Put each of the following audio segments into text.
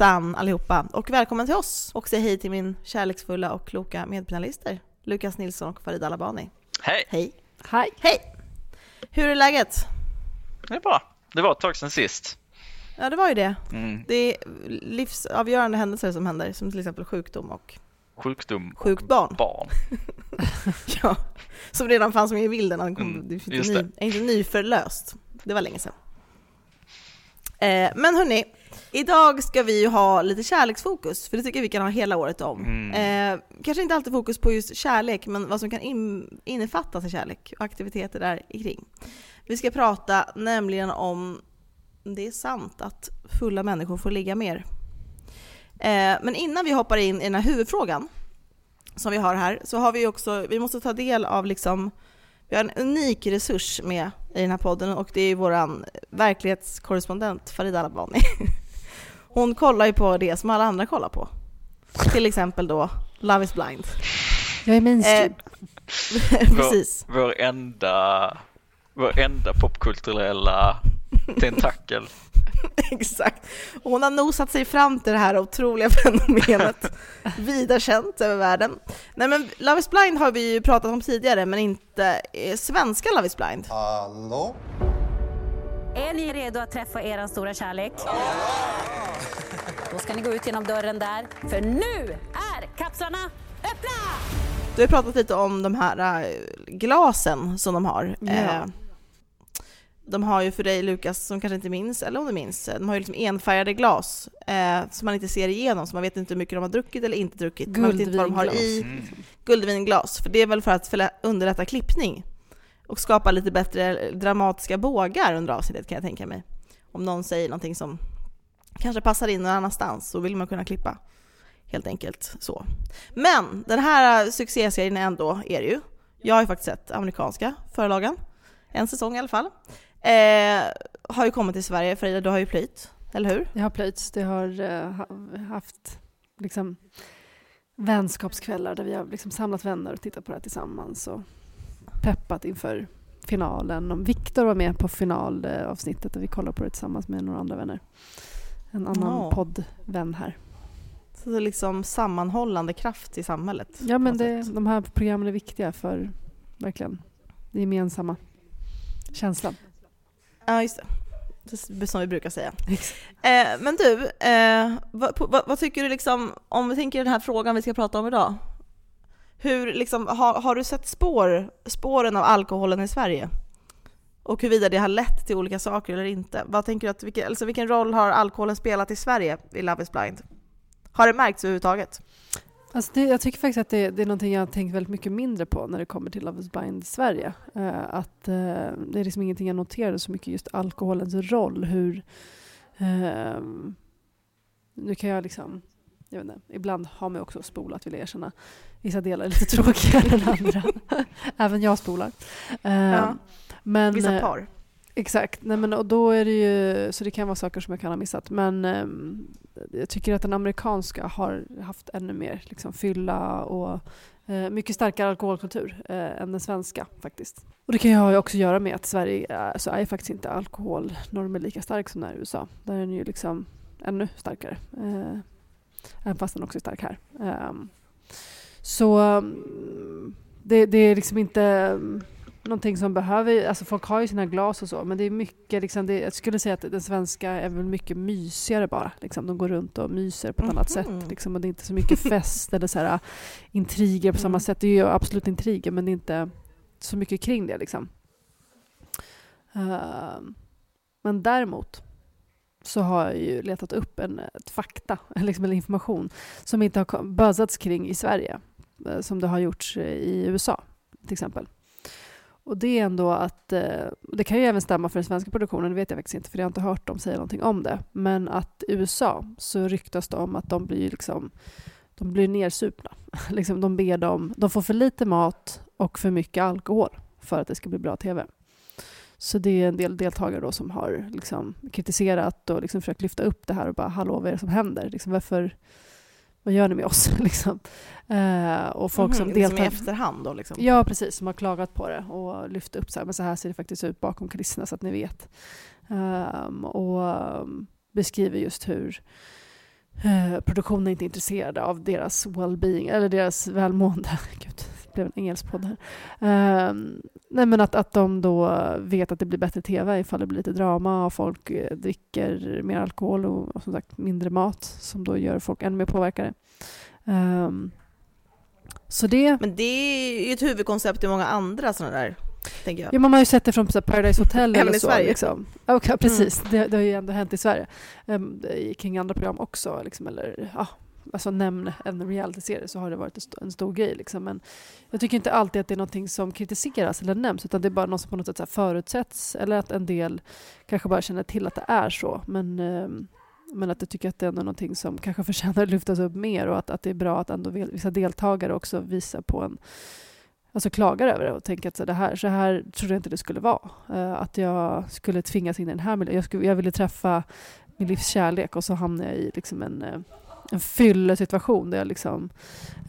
Hej San allihopa och välkommen till oss och säg hej till min kärleksfulla och kloka medpanelister Lukas Nilsson och Farid Alabani. Hej! Hej! Hej! Hej! Hur är läget? Det är bra. Det var ett tag sedan sist. Ja, det var ju det. Mm. Det är livsavgörande händelser som händer, som till exempel sjukdom och Sjukdom sjukt barn. barn. Ja, som redan fanns med i bilden. Han kom, Mm, det är inte, ny, inte nyförlöst. Det var länge sedan. Eh, men hörni, idag ska vi ju ha lite kärleksfokus, för det tycker vi kan ha hela året om. Mm. Eh, kanske inte alltid fokus på just kärlek, men vad som kan in, innefattas i kärlek och aktiviteter där kring. Vi ska prata nämligen om det är sant att fulla människor får ligga mer. Eh, men innan vi hoppar in i den här huvudfrågan som vi har här, så har vi också, vi måste ta del av liksom, vi har en unik resurs med i den här podden och det är våran verklighetskorrespondent Farida Alabani. Hon kollar ju på det som alla andra kollar på. Till exempel då Love is blind. Jag är mainstream. Eh, precis. Vår, vår enda, vår enda popkulturella tentakel. Exakt. Och hon har nosat sig fram till det här otroliga fenomenet. Vida känt över världen. Nej men Love is blind har vi ju pratat om tidigare, men inte eh, svenska Love is blind. Hallå? Är ni redo att träffa er stora kärlek? Då ska ni gå ut genom dörren där, för nu är kapslarna öppna! Du har pratat lite om de här eh, glasen som de har. Ja. Eh, De har ju för dig Lukas, som kanske inte minns, eller om du minns, de har ju liksom enfärgade glas eh, som man inte ser igenom, så man vet inte hur mycket de har druckit eller inte druckit. Man vet inte vad de har i. Mm. Guldvinglas, för det är väl för att underlätta klippning och skapa lite bättre dramatiska bågar under avsnittet kan jag tänka mig. Om någon säger någonting som kanske passar in någon annanstans så vill man kunna klippa. Helt enkelt så. Men den här succéserien ändå är det ju. Jag har ju faktiskt sett amerikanska förlagen. En säsong i alla fall. Eh, har ju kommit till Sverige. Frida, du har ju plöjt, eller hur? Jag har plöjts. Det har uh, haft liksom, vänskapskvällar där vi har liksom, samlat vänner och tittat på det här tillsammans och peppat inför finalen. Viktor var med på finalavsnittet och vi kollade på det tillsammans med några andra vänner. En annan Ja. poddvän här. Så det är liksom sammanhållande kraft i samhället. Ja, men det, de här programmen är viktiga för verkligen den gemensamma känslan. Ja, just det. Som vi brukar säga. Eh, men du, eh, vad, på- vad, vad tycker du liksom, om vi tänker den här frågan vi ska prata om idag. Hur liksom, har, har du sett spår, spåren av alkoholen i Sverige? Och huruvida det har lett till olika saker eller inte. Vad tänker du att, vilken, alltså vilken roll har alkoholen spelat i Sverige i Love is blind? Har det märkts överhuvudtaget? Alltså det, jag tycker faktiskt att det, det är någonting jag har tänkt väldigt mycket mindre på när det kommer till Love is blind Sverige. Uh, att uh, det är liksom ingenting jag noterade så mycket just alkoholens roll. Hur, Uh, nu kan jag liksom, jag vet inte, ibland har man också spolat vill jag erkänna. Vissa delar är lite tråkigare än andra. Även jag spolar. Eh, Ja. men, Vissa eh, par? Exakt, Nej, men, och då är det ju, så det kan vara saker som jag kan ha missat. Men ehm, jag tycker att den amerikanska har haft ännu mer liksom, fylla och eh, mycket starkare alkoholkultur eh, än den svenska faktiskt. Och det kan ju ha också göra med att Sverige är, så är faktiskt inte alkoholnormen lika stark som den är i USA. Där är den ju liksom ännu starkare. Eh, även fast den också är stark här. Ehm, så mm, det, det är liksom inte mm, någonting som behöver, alltså folk har ju sina glas och så, men det är mycket, liksom, det, jag skulle säga att den svenska är väl mycket mysigare bara. Liksom, de går runt och myser på ett annat Mhm. sätt. Liksom, och det är inte så mycket fest eller så här, intriger på samma Mm. sätt. Det är ju absolut intriger, men det är inte så mycket kring det. Liksom. Ehm, men däremot så har jag ju letat upp en ett fakta, liksom en information som inte har buzzats kring i Sverige, Eh, som det har gjorts eh, i USA till exempel. Och det är ändå att, eh, det kan ju även stämma för den svenska produktionen, det vet jag faktiskt inte för jag har inte hört dem säga någonting om det. Men att i USA så ryktas det om att de blir liksom, de blir nersupna. liksom de ber dem, de får för lite mat och för mycket alkohol för att det ska bli bra TV. Så det är en del deltagare då som har liksom kritiserat och liksom försökt lyfta upp det här och bara hallå vad är det som händer? Liksom, varför, vad gör ni med oss? liksom. eh, och folk som Mhm, liksom deltar i efterhand då liksom? Ja, precis. Som har klagat på det och lyft upp så här, men så här ser det faktiskt ut bakom kulisserna så att ni vet. Ehm, och, um, beskriver just hur eh, produktionen inte är intresserad av deras well-being, eller deras välmående. Gud, det blev en engelsk podd här. Eh, nej, men att, att de då vet att det blir bättre tv ifall det blir lite drama och folk eh, dricker mer alkohol och, och, som sagt mindre mat som då gör folk ännu mer påverkade. Um, så det... Men det är ju ett huvudkoncept i många andra sådana där, tänker jag. Ja, man har ju sett det från Paradise Hotel eller i så. Sverige. Liksom. Okay, precis, mm. det, det, har ju ändå hänt i Sverige. Um, kring andra program också, liksom, eller ja, alltså nämn en realityserie så har det varit en, st en stor grej. Liksom. Men jag tycker inte alltid att det är någonting som kritiseras eller nämns, utan det är bara något som på något sätt så förutsätts, eller att en del kanske bara känner till att det är så. Men ehm, men att jag tycker att det är ändå någonting som kanske förtjänar att lyftas upp mer och att, att det är bra att ändå vissa deltagare också visar på en Alltså klagar över det och tänker att så, det här, så här trodde jag inte det skulle vara. Uh, att jag skulle tvingas in i den här miljön. Jag, skulle, jag ville träffa min livs kärlek och så hamnade jag i liksom en, uh, en fyllesituation där jag liksom,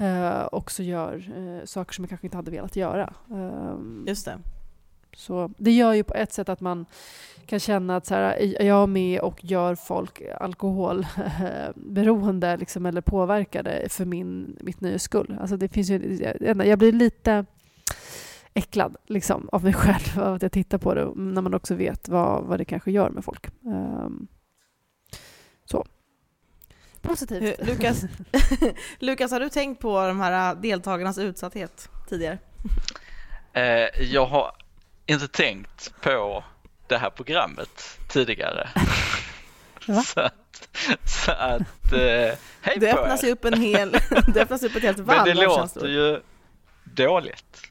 uh, också gör saker som jag kanske inte hade velat göra. Ehm, Just det. Så det gör ju på ett sätt att man kan känna att så här, är jag med och gör folk alkoholberoende liksom, eller påverkade för min, mitt nöjes skull. Alltså det finns ju, jag blir lite äcklad liksom, av mig själv av att jag tittar på det när man också vet vad, vad det kanske gör med folk. Um. Positivt. Lukas, Lukas, har du tänkt på de här deltagarnas utsatthet tidigare? Eh, jag har inte tänkt på det här programmet tidigare. så att, så att eh, hej det på öppnas er. upp en hel, det öppnas upp ett helt valv Men det låter ju dåligt.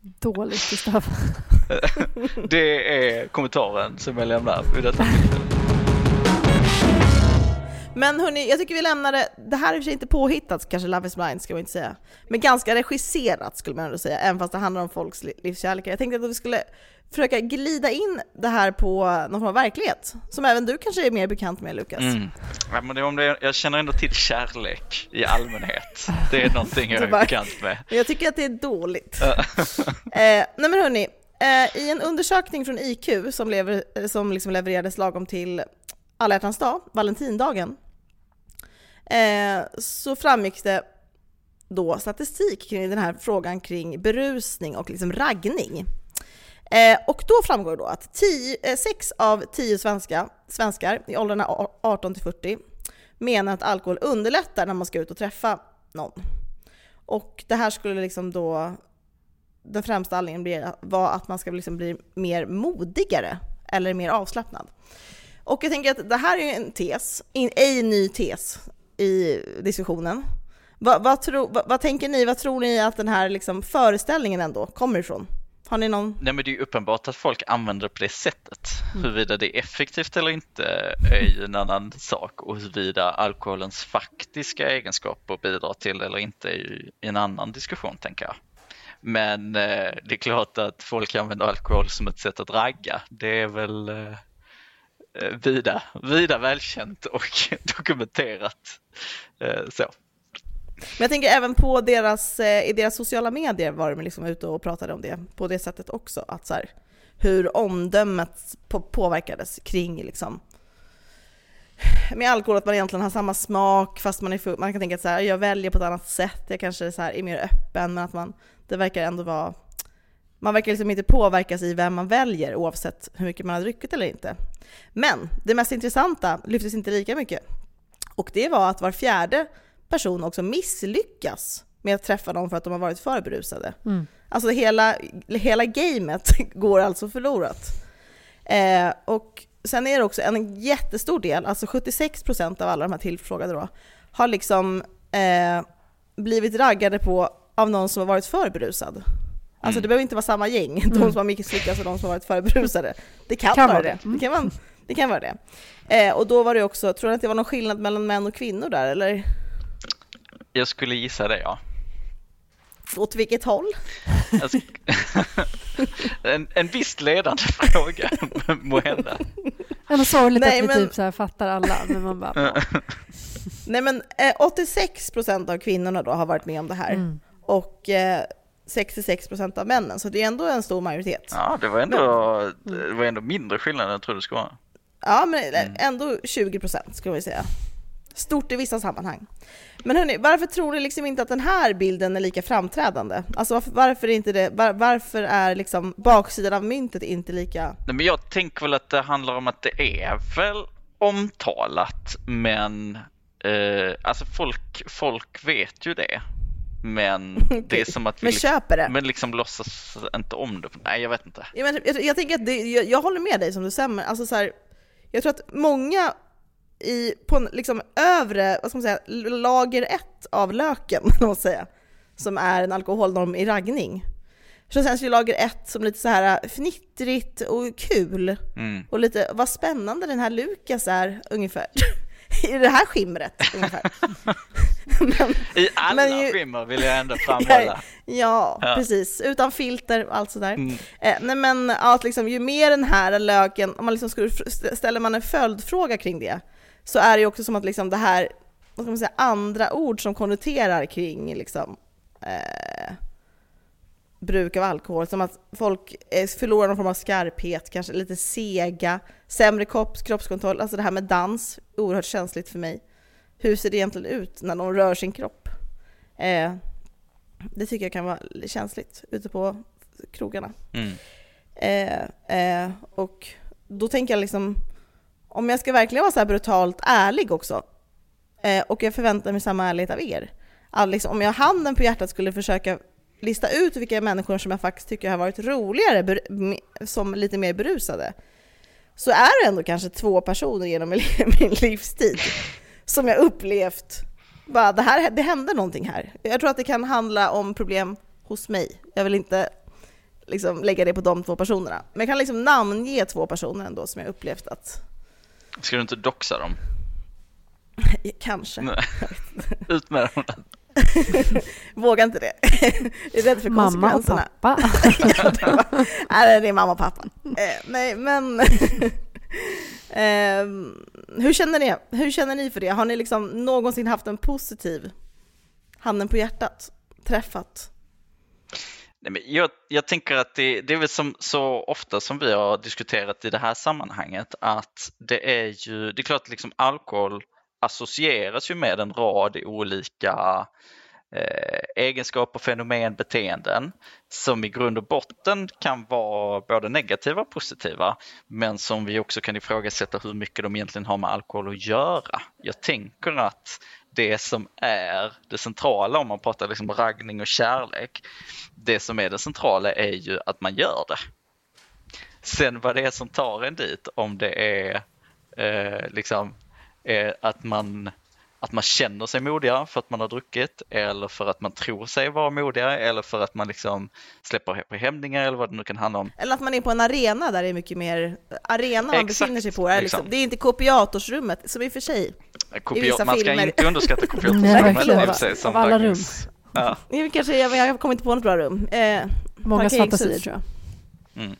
dåligt Gustav. det är kommentaren som jag lämnar vid detta tillfälle. Men hörni, jag tycker vi lämnar det. Det här är i och för sig inte påhittat, kanske Love is blind ska man inte säga. Men ganska regisserat skulle man ändå säga, även fast det handlar om folks livskärlek. Jag tänkte att vi skulle försöka glida in det här på någon form av verklighet, som även du kanske är mer bekant med Lukas. Mm. Ja, men det, om det, jag känner ändå till kärlek i allmänhet. Det är någonting jag är bara, bekant med. Jag tycker att det är dåligt. eh, nej men hörni, eh, i en undersökning från IQ som, lever, som liksom levererades lagom till alla hjärtans dag, Valentindagen, eh, så framgick det då statistik kring den här frågan kring berusning och liksom raggning. Eh, och då framgår det då att 10, eh, 6 av 10 svenska, svenskar i åldrarna 18 till 40 menar att alkohol underlättar när man ska ut och träffa någon. Och det här skulle liksom då, den främsta anledningen var att man ska liksom bli mer modigare eller mer avslappnad. Och jag tänker att det här är en tes, en ej ny tes i diskussionen. Vad, vad, tro, vad, vad, tänker ni, vad tror ni att den här liksom föreställningen ändå kommer ifrån? Har ni någon? Nej men det är ju uppenbart att folk använder det på det sättet. Mm. Huruvida det är effektivt eller inte är ju en annan sak och huruvida alkoholens faktiska egenskaper bidrar till eller inte är ju en annan diskussion tänker jag. Men eh, det är klart att folk använder alkohol som ett sätt att ragga. Det är väl eh, Eh, Eh, vida, vida välkänt och dokumenterat. Eh, så. Men jag tänker även på deras, eh, i deras sociala medier var de liksom ute och pratade om det på det sättet också. Att så här, hur omdömet påverkades kring liksom, med alkohol, att man egentligen har samma smak fast man, är full, man kan tänka att så här, jag väljer på ett annat sätt, jag kanske så här, är mer öppen, men att man, det verkar ändå vara man verkar liksom inte påverkas i vem man väljer oavsett hur mycket man har druckit eller inte. Men det mest intressanta lyftes inte lika mycket. Och det var att var fjärde person också misslyckas med att träffa någon för att de har varit för berusade. Mm. Alltså hela, hela gamet går alltså förlorat. Eh, och sen är det också en jättestor del, alltså 76% av alla de här tillfrågade då, har liksom eh, blivit raggade på av någon som har varit för berusad. Alltså mm. det behöver inte vara samma gäng, de mm. som har misslyckats och de som har varit för berusade. Det kan, kan vara det. Det kan vara, det kan vara det. Eh, och då var det också, tror du att det var någon skillnad mellan män och kvinnor där eller? Jag skulle gissa det ja. Åt vilket håll? en, en visst ledande fråga, må hända. Ändå sorgligt Nej, att vi men... typ så här fattar alla, men man bara... Nej men eh, 86 procent av kvinnorna då har varit med om det här. Mm. Och eh, 66 procent av männen, så det är ändå en stor majoritet. Ja, det var ändå, det var ändå mindre skillnad än jag trodde det skulle vara. Ja, men ändå 20 procent skulle vi säga. Stort i vissa sammanhang. Men hörni, varför tror ni liksom inte att den här bilden är lika framträdande? Alltså varför, varför är inte det, var, varför är liksom baksidan av myntet inte lika? Nej, men jag tänker väl att det handlar om att det är väl omtalat, men eh, alltså folk, folk vet ju det. Men det är som att vi Men köper det? men liksom låtsas inte om det. Nej, jag vet inte. Jag, men, jag, jag tänker att det, jag, jag håller med dig som du säger, alltså så här, jag tror att många i, på liksom övre, vad ska man säga, lager ett av löken, man säga, som är en alkoholnorm i raggning. Så känns ju lager ett som lite så här fnittrigt och kul. Mm. Och lite, vad spännande den här Lukas är, ungefär. I det här skimret, ungefär. men, I alla ju- skimmer vill jag ändå framhålla. Ja, Ja. precis. Utan filter och allt sådär. Mm. Eh, nej men att liksom, ju mer den här löken, om man liksom skulle, ställer man en följdfråga kring det, så är det ju också som att liksom det här, vad ska man säga, andra ord som konnoterar kring liksom, eh, bruk av alkohol, som att folk eh, förlorar någon form av skarphet, kanske lite sega, sämre kropps, kroppskontroll, alltså det här med dans, oerhört känsligt för mig. Hur ser det egentligen ut när de rör sin kropp? Eh, det tycker jag kan vara känsligt ute på krogarna. Mm. Eh, eh, och då tänker jag liksom, om jag ska verkligen vara så här brutalt ärlig också, eh, och jag förväntar mig samma ärlighet av er, att liksom, om jag handen på hjärtat skulle försöka lista ut vilka människor som jag faktiskt tycker har varit roligare, som lite mer berusade, så är det ändå kanske två personer genom min livstid som jag upplevt, bara, det, här, det hände någonting här. Jag tror att det kan handla om problem hos mig. Jag vill inte liksom lägga det på de två personerna. Men jag kan liksom namnge två personer ändå som jag upplevt att, Ska du inte doxa dem? kanske. Ut med dem. vågar inte det. jag är rädd för Mamma och konsekvenserna. pappa. Nej, det är mamma och pappa. Eh, nej, men... Ehm, hur, känner ni? hur känner ni för det? Har ni liksom någonsin haft en positiv, handen på hjärtat, träffat? Nej, men jag, jag tänker att det, det är väl som så ofta som vi har diskuterat i det här sammanhanget att det är ju, det är klart liksom alkohol associeras ju med en rad olika eh, egenskaper, fenomen, beteenden som i grund och botten kan vara både negativa och positiva men som vi också kan ifrågasätta hur mycket de egentligen har med alkohol att göra. Jag tänker att det som är det centrala om man pratar liksom raggning och kärlek, det som är det centrala är ju att man gör det. Sen vad det är som tar en dit, om det är eh, liksom eh, att man att man känner sig modigare för att man har druckit eller för att man tror sig vara modigare eller för att man liksom släpper på hämndningar eller vad det nu kan handla om. Eller att man är på en arena där det är mycket mer, arena man Exakt, befinner sig på, är liksom, det är inte kopiatorsrummet, som i och för sig, Kopiat, vissa man ska filmer. inte underskatta Nej, kopiatorrummet verkligen. i och för sig som Av alla rum. Ja. kanske, jag, jag kommer inte på något bra rum. Eh, Parkeringshus. fantasier tror jag. Mm.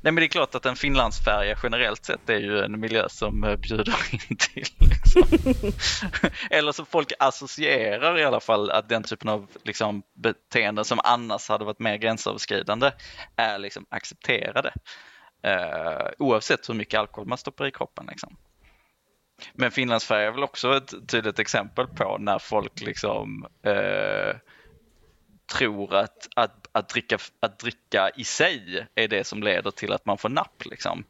Nej men det är klart att en finlandsfärja generellt sett är ju en miljö som eh, bjuder in till. Liksom. Eller som folk associerar i alla fall att den typen av liksom, beteenden som annars hade varit mer gränsöverskridande är liksom accepterade. Eh, oavsett hur mycket alkohol man stoppar i kroppen. Liksom. Men finlandsfärja är väl också ett tydligt exempel på när folk liksom eh, tror att, att, att, dricka, att dricka i sig är det som leder till att man får napp. Liksom.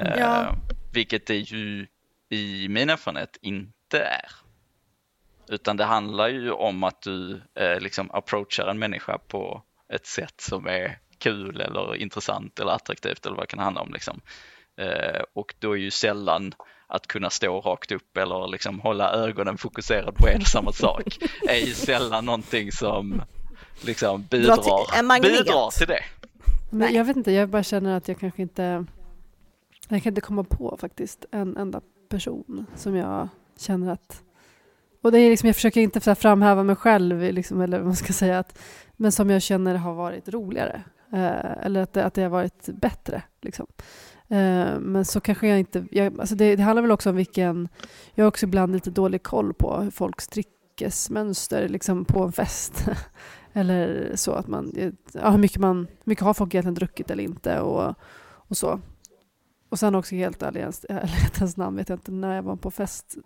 Eh, Ja. vilket det ju i min erfarenhet inte är. Utan det handlar ju om att du eh, liksom approachar en människa på ett sätt som är kul eller intressant eller attraktivt eller vad det kan handla om. Liksom. Eh, och då är ju sällan att kunna stå rakt upp eller liksom hålla ögonen fokuserade på en och samma sak är ju sällan någonting som liksom Dra till- bidrar, en magnet. bidrar till det. Men Nej. jag vet inte, jag bara känner att jag kanske inte... Jag kan inte komma på faktiskt en enda person som jag känner att... Och det är liksom, jag försöker inte framhäva mig själv, liksom, eller vad man ska säga, att, men som jag känner har varit roligare. Eh, eller att det, att det har varit bättre. Liksom. Eh, men så kanske jag inte... Jag, alltså det, det handlar väl också om vilken... Jag har också ibland lite dålig koll på hur folks dryckesmönster liksom, på en fest. Eller så att man, ja, hur mycket, man, hur mycket har folk egentligen druckit eller inte och, och så. Och sen också helt ärlighetens namn vet jag inte när jag var på fest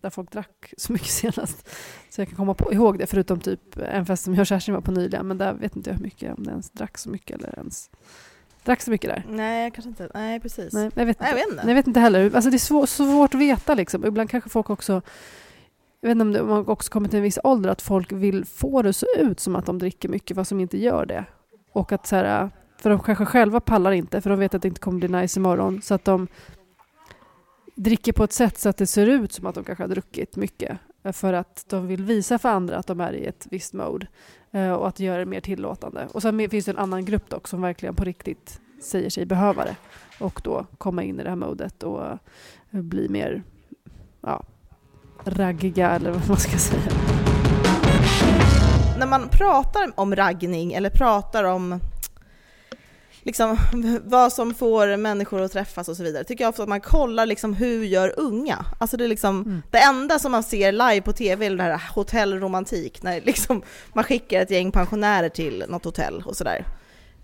där folk drack så mycket senast. Så jag kan komma på, ihåg det, förutom typ en fest som jag och Kerstin var på nyligen. Men där vet inte jag hur mycket, om det ens drack så mycket eller ens drack så mycket där. Nej, kanske inte. Nej, precis. Nej, jag vet inte. Nej, jag vet inte. Nej, jag vet inte heller. Alltså det är svår, svårt att veta liksom. Ibland kanske folk också jag vet inte om, det, har också kommit till en viss ålder, att folk vill få det att se ut som att de dricker mycket, fast de inte gör det. Och att så här, för de kanske själva pallar inte, för de vet att det inte kommer bli nice imorgon, så att de dricker på ett sätt så att det ser ut som att de kanske har druckit mycket. Eh, för att de vill visa för andra att de är i ett visst mode. Eh, och att göra det mer tillåtande. Och sen finns det en annan grupp dock som verkligen på riktigt säger sig behöva det. Och då komma in i det här modet och eh, bli mer ja, raggiga eller vad man ska säga. När man pratar om raggning eller pratar om liksom, vad som får människor att träffas och så vidare, tycker jag ofta att man kollar liksom hur gör unga? Alltså det är liksom, mm. det enda som man ser live på tv är det här hotellromantik, när liksom man skickar ett gäng pensionärer till något hotell och sådär.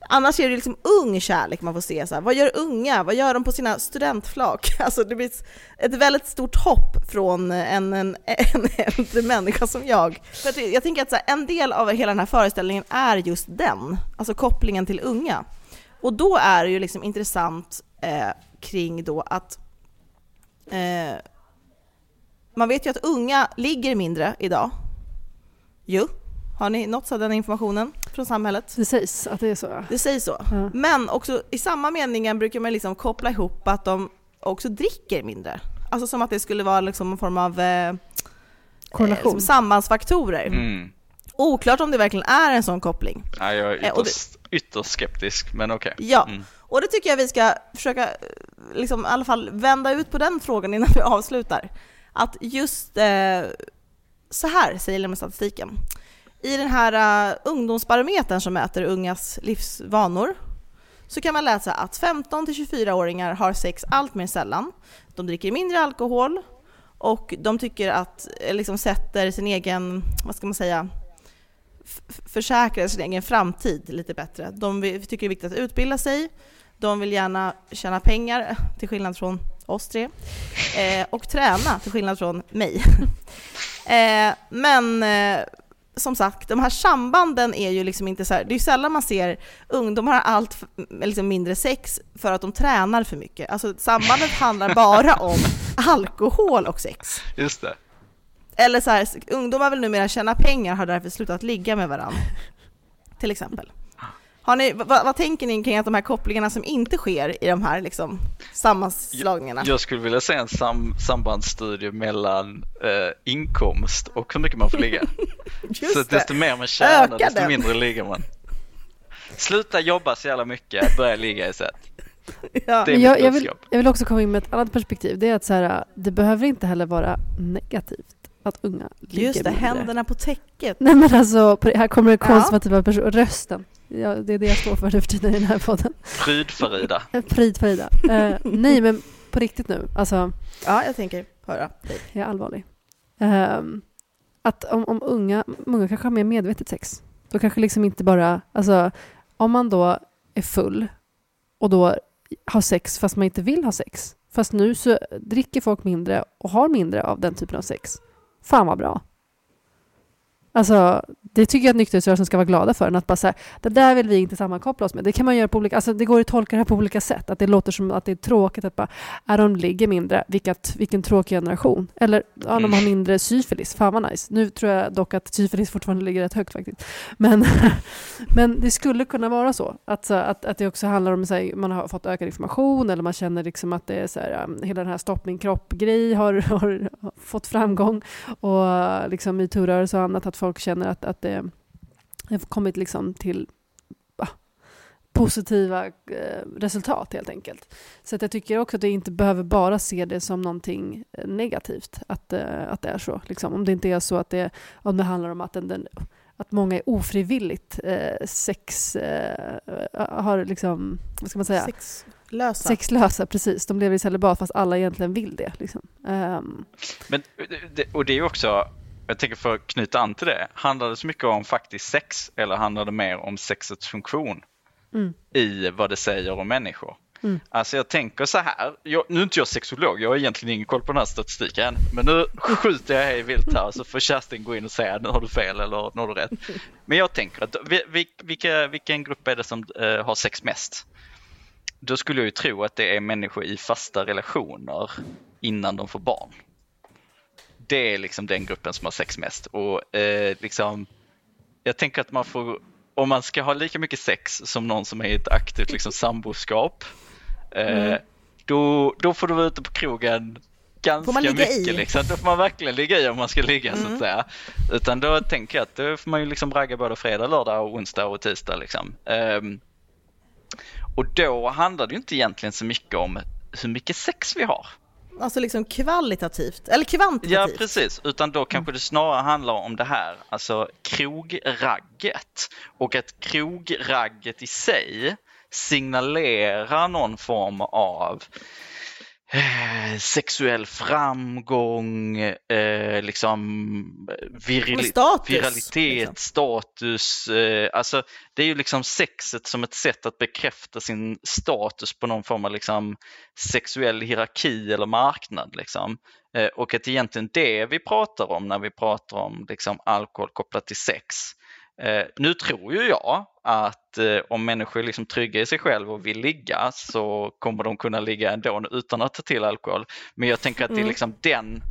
Annars är det liksom ung kärlek man får se. Så här. Vad gör unga? Vad gör de på sina studentflak? Alltså det blir ett väldigt stort hopp från en, en, en äldre människa som jag. För jag tänker att så här, en del av hela den här föreställningen är just den, alltså kopplingen till unga. Och då är det ju liksom intressant eh, kring då att eh, man vet ju att unga ligger mindre idag. Jo. Har ni nåtts av den informationen från samhället? Det sägs att det är så. Det sägs så. Ja. Men också i samma meningen brukar man liksom koppla ihop att de också dricker mindre. Alltså som att det skulle vara liksom en form av eh, Korrelation. Eh, sambandsfaktorer. Mm. Oklart om det verkligen är en sån koppling. Ja, jag är eh, ytterst, det, ytterst skeptisk, men okej. Okay. Ja, mm. och det tycker jag vi ska försöka eh, liksom, i alla fall vända ut på den frågan innan vi avslutar. Att just eh, så här säger statistiken. I den här uh, ungdomsbarometern som mäter ungas livsvanor så kan man läsa att 15 24-åringar har sex allt mer sällan. De dricker mindre alkohol och de tycker att, eh, liksom sätter sin egen, vad ska man säga, försäkrar sin egen framtid lite bättre. De tycker det är viktigt att utbilda sig, de vill gärna tjäna pengar, till skillnad från oss tre, eh, och träna, till skillnad från mig. eh, men eh, som sagt, de här sambanden är ju liksom inte så här, det är ju sällan man ser ungdomar har allt liksom mindre sex för att de tränar för mycket. Alltså sambandet handlar bara om alkohol och sex. Just det. Eller så här, ungdomar vill numera tjäna pengar har därför slutat ligga med varandra. Till exempel. Har ni, vad, vad, tänker ni kring att de här kopplingarna som inte sker i de här liksom, sammanslagningarna? Jag, jag skulle vilja se en sam, sambandsstudie mellan eh, inkomst och hur mycket man får ligga. så det. desto mer man tjänar, Öka desto den. mindre ligger man. Sluta jobba så jävla mycket, börja ligga istället. Ja. Det är jag, jag, vill, jag vill också komma in med ett annat perspektiv. Det är att så här, det behöver inte heller vara negativt att unga ligger Just det, mindre. händerna på täcket. Nej men alltså, här kommer den konservativa ja. person, rösten. Ja, det är det jag står för nu för tiden i den här podden. Pryd-Farida. Pryd-Farida. Uh, nej men på riktigt nu, alltså. Ja, jag tänker höra dig. Jag är allvarlig. Uh, att om, om unga, unga kanske har mer medvetet sex. Då kanske liksom inte bara, alltså om man då är full och då har sex fast man inte vill ha sex. Fast nu så dricker folk mindre och har mindre av den typen av sex. Fan vad bra. Alltså, det tycker jag att nykterhetsrörelsen ska vara glada för. Att bara säga, det där vill vi inte sammankoppla oss med. Det kan man göra på olika, alltså det går att tolka det här på olika sätt. Att det låter som att det är tråkigt att bara, är de ligger mindre, vilket, vilken tråkig generation. Eller, ja, de har mm. mindre syfilis, fan vad nice. Nu tror jag dock att syfilis fortfarande ligger rätt högt faktiskt. Men, men det skulle kunna vara så. Att, att, att det också handlar om att man har fått ökad information eller man känner liksom att det är så här, um, hela den här stopp min kropp-grej har, har fått framgång. Och liksom metoo-rörelse och annat, att folk känner att, att det har kommit liksom till ah, positiva eh, resultat helt enkelt. Så att jag tycker också att vi inte behöver bara se det som någonting eh, negativt, att, eh, att det är så. Liksom. Om det inte är så att det, om det handlar om att, den, den att många är ofrivilligt eh, sex... Eh, har liksom, vad ska man säga? Sexlösa. Sexlösa, precis. De lever i celibat fast alla egentligen vill det. Liksom. Um. Men, och det är ju också Jag tänker för att knyta an till det, handlar det så mycket om faktiskt sex eller handlar det mer om sexets funktion Mm. i vad det säger om människor? Mm. Alltså jag tänker så här, jag, nu är inte jag sexolog, jag har egentligen ingen koll på den här statistiken, men nu skjuter jag hej vilt här så får Kerstin gå in och säga nu har du fel eller nu har du rätt. Men jag tänker att vi, vi, vilka, vilken grupp är det som eh, har sex mest? Då skulle jag ju tro att det är människor i fasta relationer innan de får barn. Det är liksom den gruppen som har sex mest och eh, liksom jag tänker att man får, om man ska ha lika mycket sex som någon som är i ett aktivt liksom, samboskap, eh, Mm. då, då får du vara ute på krogen ganska mycket. i? Liksom. Då får man verkligen ligga i om man ska ligga så Mm. att säga. Utan då tänker jag att då får man ju liksom ragga både fredag, lördag, och onsdag och tisdag. Liksom. Ehm, och då handlar det ju inte egentligen så mycket om hur mycket sex vi har. Alltså liksom kvalitativt, eller kvantitativt. Ja, precis. Utan då kanske det snarare handlar om det här, alltså krogragget. Och att krogragget i sig signalerar någon form av eh, sexuell framgång, eh, liksom Men status, viralitet, liksom. status. Eh, alltså det är ju liksom sexet som ett sätt att bekräfta sin status på någon form av liksom sexuell hierarki eller marknad. Liksom. Eh, och att egentligen det vi pratar om när vi pratar om liksom, alkohol kopplat till sex. Eh, nu tror ju jag att eh, om människor är liksom trygga i sig själva och vill ligga så kommer de kunna ligga ändå utan att ta till alkohol. Men jag tänker att det är Mm. liksom den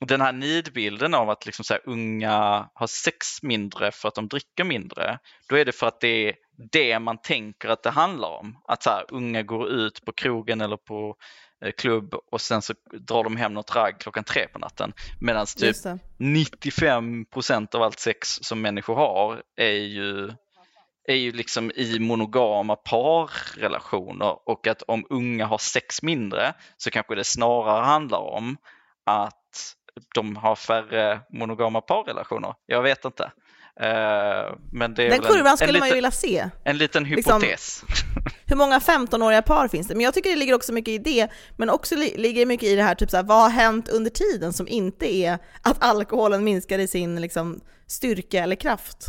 den här nidbilden av att liksom så här, unga har sex mindre för att de dricker mindre, då är det för att det är det man tänker att det handlar om. Att så här, unga går ut på krogen eller på eh, klubb och sen så drar de hem något ragg klockan tre på natten. Medan typ Just det. 95% av allt sex som människor har är ju, är ju liksom i monogama parrelationer och att om unga har sex mindre så kanske det snarare handlar om att de har färre monogama parrelationer. Jag vet inte. Eh, Men det är Den väl en- kurvan en, skulle man ju liten, vilja se. en liten liksom- hypotes. Hur många 15-åriga par finns det? Men jag tycker det ligger också mycket i det, men också li- ligger det mycket i det här, typ så här, vad har hänt under tiden som inte är att alkoholen minskar i sin liksom, styrka eller kraft?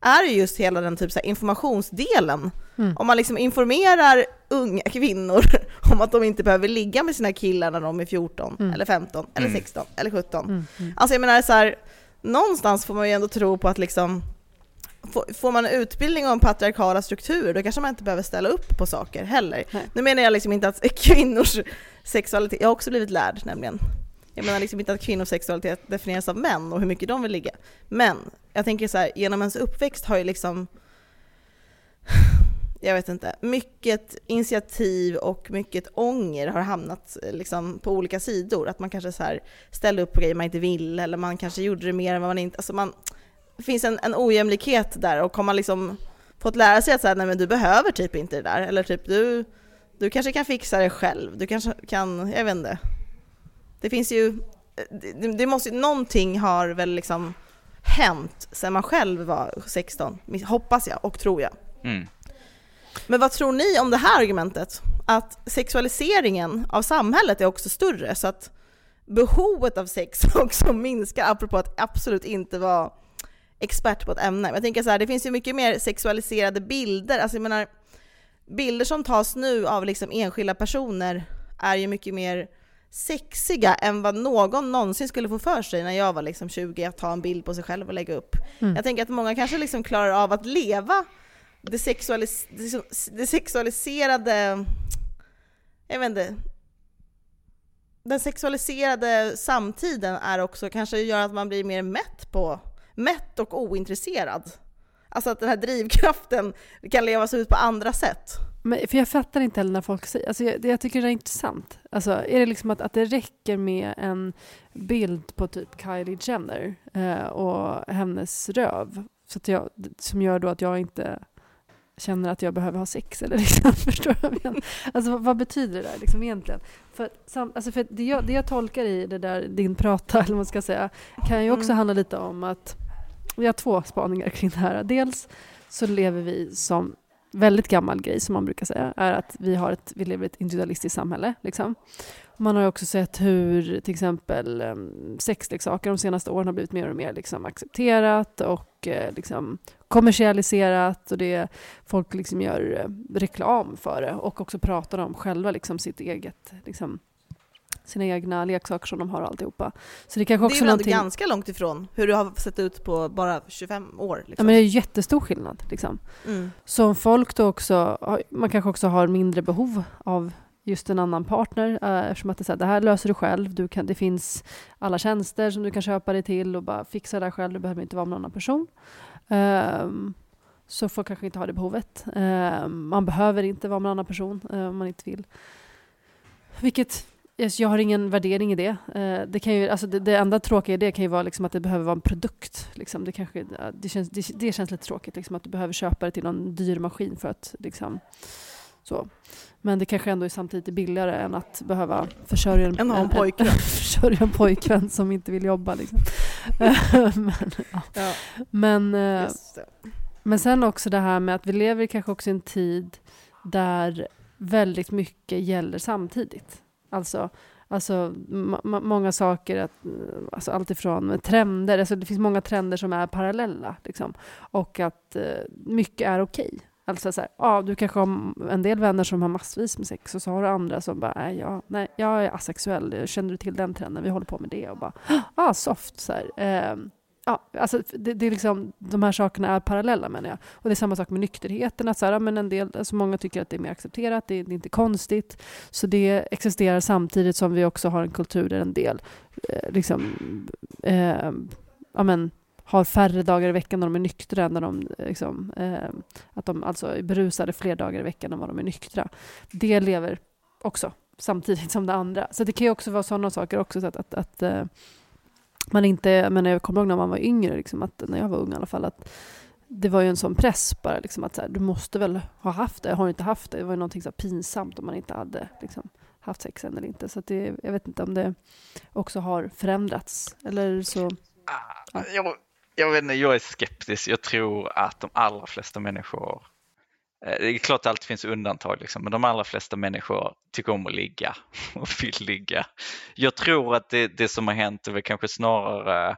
Är just hela den typ så här, informationsdelen. Mm. Om man liksom informerar unga kvinnor om att de inte behöver ligga med sina killar när de är 14, Mm. eller 15, eller Mm. 16, eller 17. Mm. Mm. Alltså jag menar så här, någonstans får man ju ändå tro på att liksom Får får man utbildning om patriarkala strukturer då kanske man inte behöver ställa upp på saker heller. Nej. Nu menar jag liksom inte att kvinnors sexualitet, jag har också blivit lärd nämligen. Jag menar liksom inte att kvinnors sexualitet definieras av män och hur mycket de vill ligga. Men jag tänker så här, genom ens uppväxt har ju liksom jag vet inte, mycket initiativ och mycket ånger har hamnat eh, liksom på olika sidor. Att man kanske så här ställde upp på grejer man inte ville eller man kanske gjorde det mer än vad man inte... Alltså man, det finns en, en ojämlikhet där och har man liksom fått lära sig att så här, nej men du behöver typ inte det där eller typ du, du kanske kan fixa det själv, du kanske kan, jag vet inte. Det finns ju, det, det måste, någonting har väl liksom hänt sen man själv var 16, hoppas jag och tror jag. Mm. Men vad tror ni om det här argumentet? Att sexualiseringen av samhället är också större så att behovet av sex också minskar, apropå att absolut inte vara expert på ett ämne. Men jag tänker så här, det finns ju mycket mer sexualiserade bilder. Alltså jag menar, bilder som tas nu av liksom enskilda personer är ju mycket mer sexiga än vad någon någonsin skulle få för sig när jag var liksom 20 att ta en bild på sig själv och lägga upp. Mm. Jag tänker att många kanske liksom klarar av att leva det, sexualis det- sexualiserade, jag vet inte, den sexualiserade samtiden är också kanske gör att man blir mer mätt på, mätt och ointresserad. Alltså att den här drivkraften kan levas ut på andra sätt. Men, för jag fattar inte heller när folk säger, alltså jag, jag tycker det är intressant. Alltså är det liksom att, att det räcker med en bild på typ Kylie Jenner eh, och hennes röv så att jag, som gör då att jag inte känner att jag behöver ha sex eller liksom, förstår du vad jag menar? Alltså vad, vad betyder det där liksom egentligen? För, sam, alltså för det, jag, det jag tolkar i det där, din prata eller vad man ska säga, kan ju också Mm. handla lite om att vi har två spaningar kring det här. Dels så lever vi som väldigt gammal grej som man brukar säga är att vi, har ett, vi lever i ett individualistiskt samhälle. Liksom. Man har också sett hur till exempel ehm, sexleksaker de senaste åren har blivit mer och mer liksom, accepterat och eh, liksom, kommersialiserat och det, folk liksom gör eh, reklam för det och också pratar om själva liksom, sitt eget liksom, sina egna leksaker som de har alltihopa. Så det, kanske också det är väl någonting... ganska långt ifrån hur det har sett ut på bara 25 år. Liksom. Ja, men det är jättestor skillnad. Liksom. Mm. Så om folk då också, man kanske också har mindre behov av just en annan partner eh, eftersom att det, är så här, det här löser du själv. Du kan, det finns alla tjänster som du kan köpa dig till och bara fixa det här själv. Du behöver inte vara med en annan person. Um, så folk kanske inte har det behovet. Um, man behöver inte vara med en annan person uh, om man inte vill. Vilket jag har ingen värdering i det. Eh, det, kan ju, alltså det, det enda tråkiga i det kan ju vara liksom att det behöver vara en produkt. Liksom. Det, kanske, det, känns, det, det känns lite tråkigt, liksom, att du behöver köpa det till någon dyr maskin för att liksom, så. Men det kanske ändå är samtidigt billigare än att behöva försörja en, en, en, pojkvän. försörja en pojkvän som inte vill jobba. Liksom. men, ja. Ja. Men, eh, men sen också det här med att vi lever kanske också i en tid där väldigt mycket gäller samtidigt. Alltså, alltså många saker, att, alltså allt ifrån trender, alltså det finns många trender som är parallella. Liksom, och att eh, mycket är okej. Okay. Alltså så här, ja, du kanske har en del vänner som har massvis med sex och så har du andra som bara, nej, ja, nej jag är asexuell, känner du till den trenden? Vi håller på med det och bara, ah, soft. Så här. eh, ja, alltså det, det, är liksom, de här sakerna är parallella menar jag. Och det är samma sak med nykterheten. Att så här, men en del, alltså många tycker att det är mer accepterat, det är, det är inte konstigt. Så det existerar samtidigt som vi också har en kultur där en del eh, liksom, eh, ja, men, har färre dagar i veckan när de är nyktra än när de, eh, liksom, eh, att de alltså är berusade fler dagar i veckan än vad de är nyktra. Det lever också samtidigt som det andra. Så det kan ju också vara sådana saker också, så att, att, att eh, man inte, men jag kommer ihåg när man var yngre, liksom, att, när jag var ung i alla fall, att det var ju en sån press bara, liksom, att så här, du måste väl ha haft det, har du inte haft det? Det var ju någonting så pinsamt om man inte hade liksom, haft sex än eller inte. Så det, jag vet inte om det också har förändrats. Eller så... Ah, ja. Jag, jag, vet inte, jag är skeptisk. Jag tror att de allra flesta människor det är klart att det alltid finns undantag, liksom, men de allra flesta människor tycker om att ligga och vill ligga. Jag tror att det, det som har hänt är väl kanske snarare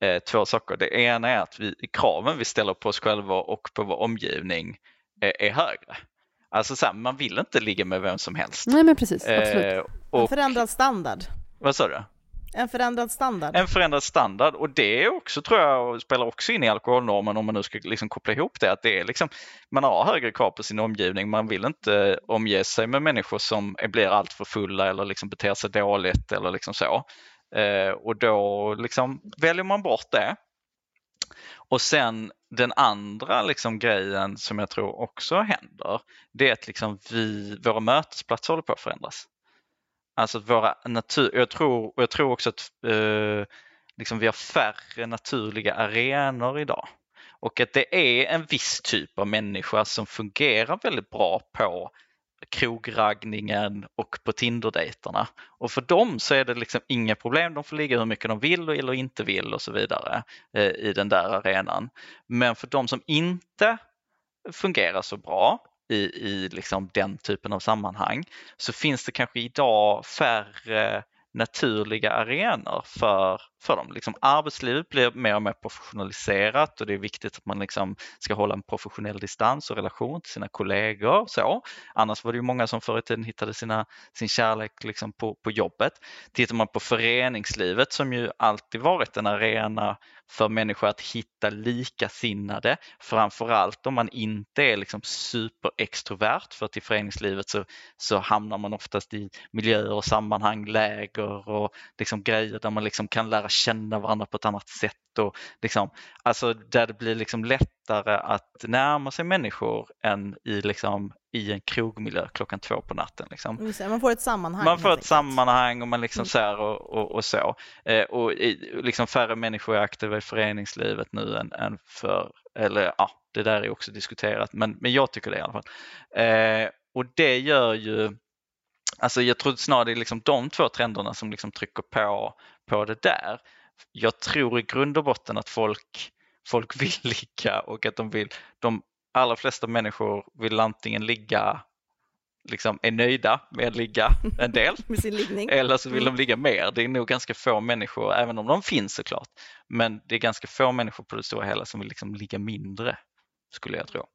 eh, två saker. Det ena är att vi, kraven vi ställer på oss själva och på vår omgivning är, är högre. Alltså så här, man vill inte ligga med vem som helst. Nej men precis, absolut. Eh, och, en förändrad standard. Vad sa du? En förändrad standard. En förändrad standard och det också tror jag spelar också in i alkoholnormen om man nu ska liksom koppla ihop det. Att det är liksom, man har högre krav på sin omgivning. Man vill inte omge sig med människor som blir alltför fulla eller liksom beter sig dåligt eller liksom så. Eh, och då liksom väljer man bort det. Och sen den andra liksom grejen som jag tror också händer, det är att liksom vi, våra mötesplatser håller på att förändras. Alltså våra natur, jag tror, jag tror också att eh, liksom vi har färre naturliga arenor idag. Och att det är en viss typ av människa som fungerar väldigt bra på krogragningen och på Tinderdejterna. Och för dem så är det liksom inga problem, de får ligga hur mycket de vill eller inte vill och så vidare eh, i den där arenan. Men för de som inte fungerar så bra i, i liksom den typen av sammanhang så finns det kanske idag färre naturliga arenor för, för dem. Liksom arbetslivet blir mer och mer professionaliserat och det är viktigt att man liksom ska hålla en professionell distans och relation till sina kollegor. Så. Annars var det ju många som förr i tiden hittade sina, sin kärlek liksom på, på jobbet. Tittar man på föreningslivet som ju alltid varit en arena för människor att hitta likasinnade, framförallt om man inte är liksom superextrovert för att i föreningslivet så, så hamnar man oftast i miljöer och sammanhang, läger och liksom grejer där man liksom kan lära känna varandra på ett annat sätt. Och liksom, alltså där det blir liksom lättare att närma sig människor än i, liksom, i en krogmiljö klockan två på natten. Liksom. Man får ett sammanhang. Man får ett sammanhang och man liksom mm. så och, och, och, så. Eh, och liksom färre människor är aktiva i föreningslivet nu än, än för, eller ja, det där är också diskuterat, men, men jag tycker det i alla fall. Eh, och det gör ju Alltså jag tror snarare det är liksom de två trenderna som liksom trycker på, på det där. Jag tror i grund och botten att folk, folk vill ligga och att de vill, de allra flesta människor vill antingen ligga, liksom är nöjda med att ligga en del, Med sin liggning. eller så vill Mm. de ligga mer. Det är nog ganska få människor, även om de finns såklart, men det är ganska få människor på det stora hela som vill liksom ligga mindre, skulle jag tro.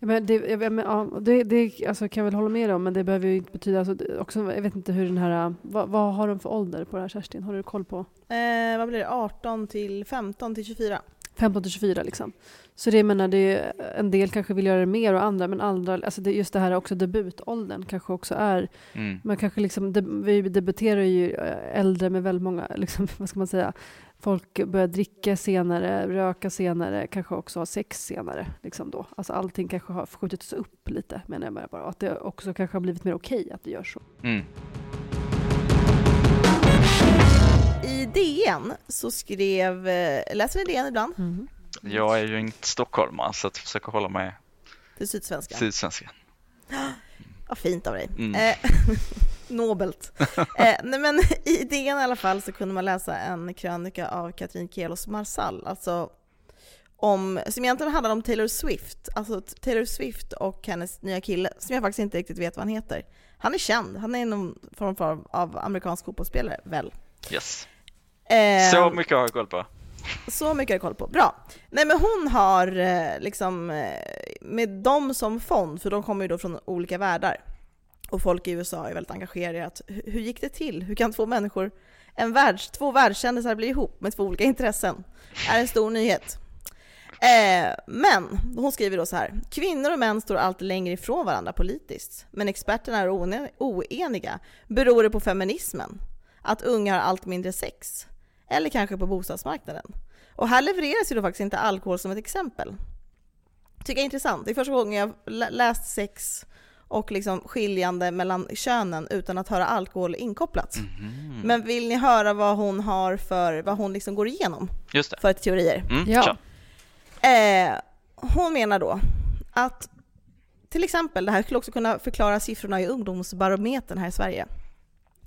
Ja, men det, jag, men, ja, det, det alltså, kan jag väl hålla med om, men det behöver ju inte betyda... Alltså, också, jag vet inte hur den här... Vad, vad har de för ålder på det här, Kerstin? Har du koll på? Eh, vad blir det? 18 till 15 till 24? 15 till 24 liksom. Så det menar, det är, en del kanske vill göra det mer och andra, men andra, alltså det, just det här också debutåldern kanske också är, Mm. man kanske liksom, deb, vi debuterar ju eh, äldre med väldigt många, liksom, vad ska man säga, folk börjar dricka senare, röka senare, kanske också ha sex senare. Liksom då. Alltså allting kanske har skjutits upp lite menar jag bara. Och att det också kanske har blivit mer okej att det gör så. Mm. I DN så skrev, eh, läser ni DN ibland? Jag är ju inte stockholmare så att försöka hålla mig Till Sydsvenskan. sydsvenska. Vad fint av dig. Mm. Nobelt. eh, nej men i DN i alla fall så kunde man läsa en krönika av Katrin Kelos Marsall, alltså om, som egentligen handlar om Taylor Swift, alltså Taylor Swift och hennes nya kille, som jag faktiskt inte riktigt vet vad han heter. Han är känd, han är någon form av, av amerikansk fotbollsspelare, väl? Yes. Eh, Så mycket har jag koll på. så mycket har jag koll på. Bra. Nej men hon har eh, liksom eh, med dem som fond, för de kommer ju då från olika världar. Och folk i USA är väldigt engagerade i att hur gick det till? Hur kan två människor, en världs, två världskändisar bli ihop med två olika intressen? är en stor nyhet. Eh, men hon skriver då så här. Kvinnor och män står allt längre ifrån varandra politiskt. Men experterna är oeniga. Beror det på feminismen? Att unga har allt mindre sex? Eller kanske på bostadsmarknaden? Och här levereras ju då faktiskt inte alkohol som ett exempel. Tycker jag är intressant. Det är första gången jag läst sex och liksom skiljande mellan könen utan att höra alkohol inkopplat. Mhm. Men vill ni höra vad hon har för, vad hon liksom går igenom Just det. för teorier? Mm, Ja. Eh, hon menar då att till exempel, det här skulle också kunna förklara siffrorna i ungdomsbarometern här i Sverige.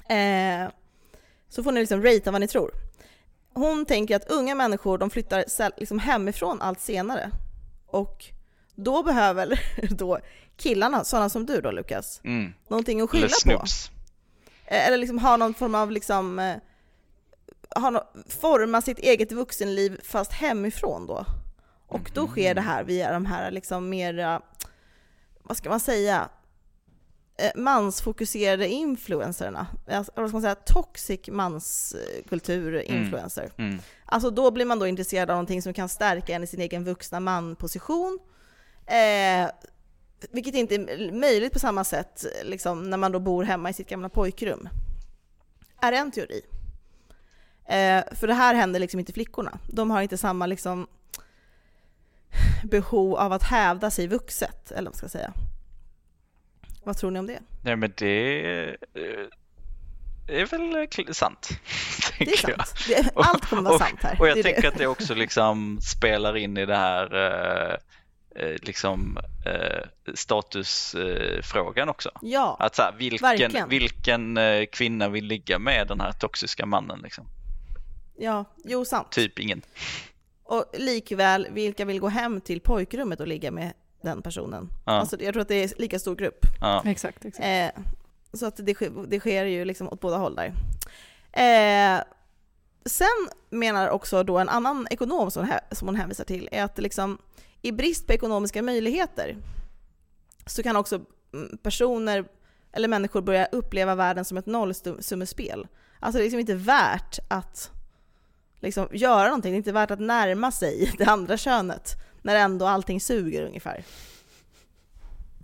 Eh, så får ni liksom ratea vad ni tror. Hon tänker att unga människor de flyttar liksom hemifrån allt senare. Och då behöver då killarna, sådana som du då Lukas, Mm. någonting att Eller skylla på. snoops. Eh, Eller liksom ha någon form av liksom, eh, ha no, forma sitt eget vuxenliv fast hemifrån då. Och då sker det här via de här liksom mera, vad ska man säga, eh, mansfokuserade influencerna. Alltså, vad ska man säga, toxic manskultur-influencer. Mm. Alltså då blir man då intresserad av någonting som kan stärka en i sin egen vuxna man-position. Eh, vilket inte är möjligt på samma sätt liksom, när man då bor hemma i sitt gamla pojkrum. Är en teori. Eh, för det här händer liksom inte flickorna. De har inte samma liksom, behov av att hävda sig vuxet, eller vad man ska säga. Vad tror ni om det? Nej men det eh, är väl sant. Det är jag. sant. Det, allt kommer vara och, sant här. Och jag tänker det. att det också liksom spelar in i det här eh, eh, liksom eh, statusfrågan också. Ja, Att så här, vilken, Verkligen. vilken eh, kvinna vill ligga med den här toxiska mannen liksom? ja, jo sant. Typ ingen. Och likväl, vilka vill gå hem till pojkrummet och ligga med den personen? Ja. Alltså, jag tror att det är lika stor grupp. Ja. Exakt, exakt. Eh, så att det, sker- det sker ju liksom åt båda håll där. Sen menar också då en annan ekonom som, hon som hon hänvisar till, är att liksom, i brist på ekonomiska möjligheter så kan också mm, personer eller människor börja uppleva världen som ett nollsummespel. Alltså det är liksom inte värt att liksom göra någonting, det är inte värt att närma sig det andra könet när ändå allting suger ungefär.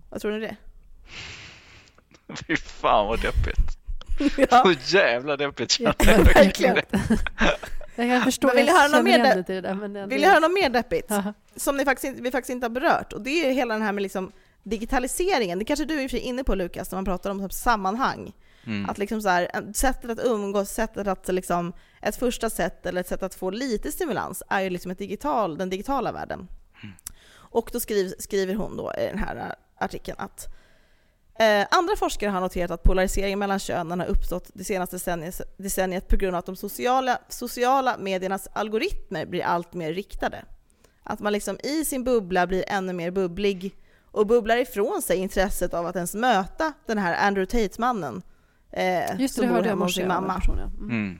Vad tror ni det? Fy fan vad deppigt. Ja. Så jävla deppigt Ja, jag. verkligen. Jag kan förstå, Men vill jag höra något känner mer igen där? lite i det där. Men det, Vill ni höra något mer deppigt? Ja. Som ni faktiskt, vi faktiskt inte har berört. Och det är ju hela den här med liksom digitaliseringen. Det kanske du är inne på Lukas, när man pratar om typ sammanhang. Mm. Att liksom så här, sättet att umgås, sättet att liksom, ett första sätt eller ett sätt att få lite stimulans är ju liksom ett digital, den digitala världen. Och då skriver, skriver hon då i den här artikeln att eh, andra forskare har noterat att polariseringen mellan könen har uppstått det senaste decenniet, decenniet på grund av att de sociala, sociala mediernas algoritmer blir allt mer riktade. Att man liksom i sin bubbla blir ännu mer bubblig och bubblar ifrån sig intresset av att ens möta den här Andrew Tate-mannen. Eh, Just det, som bor hemma hos sin mamma. Mm. Mm.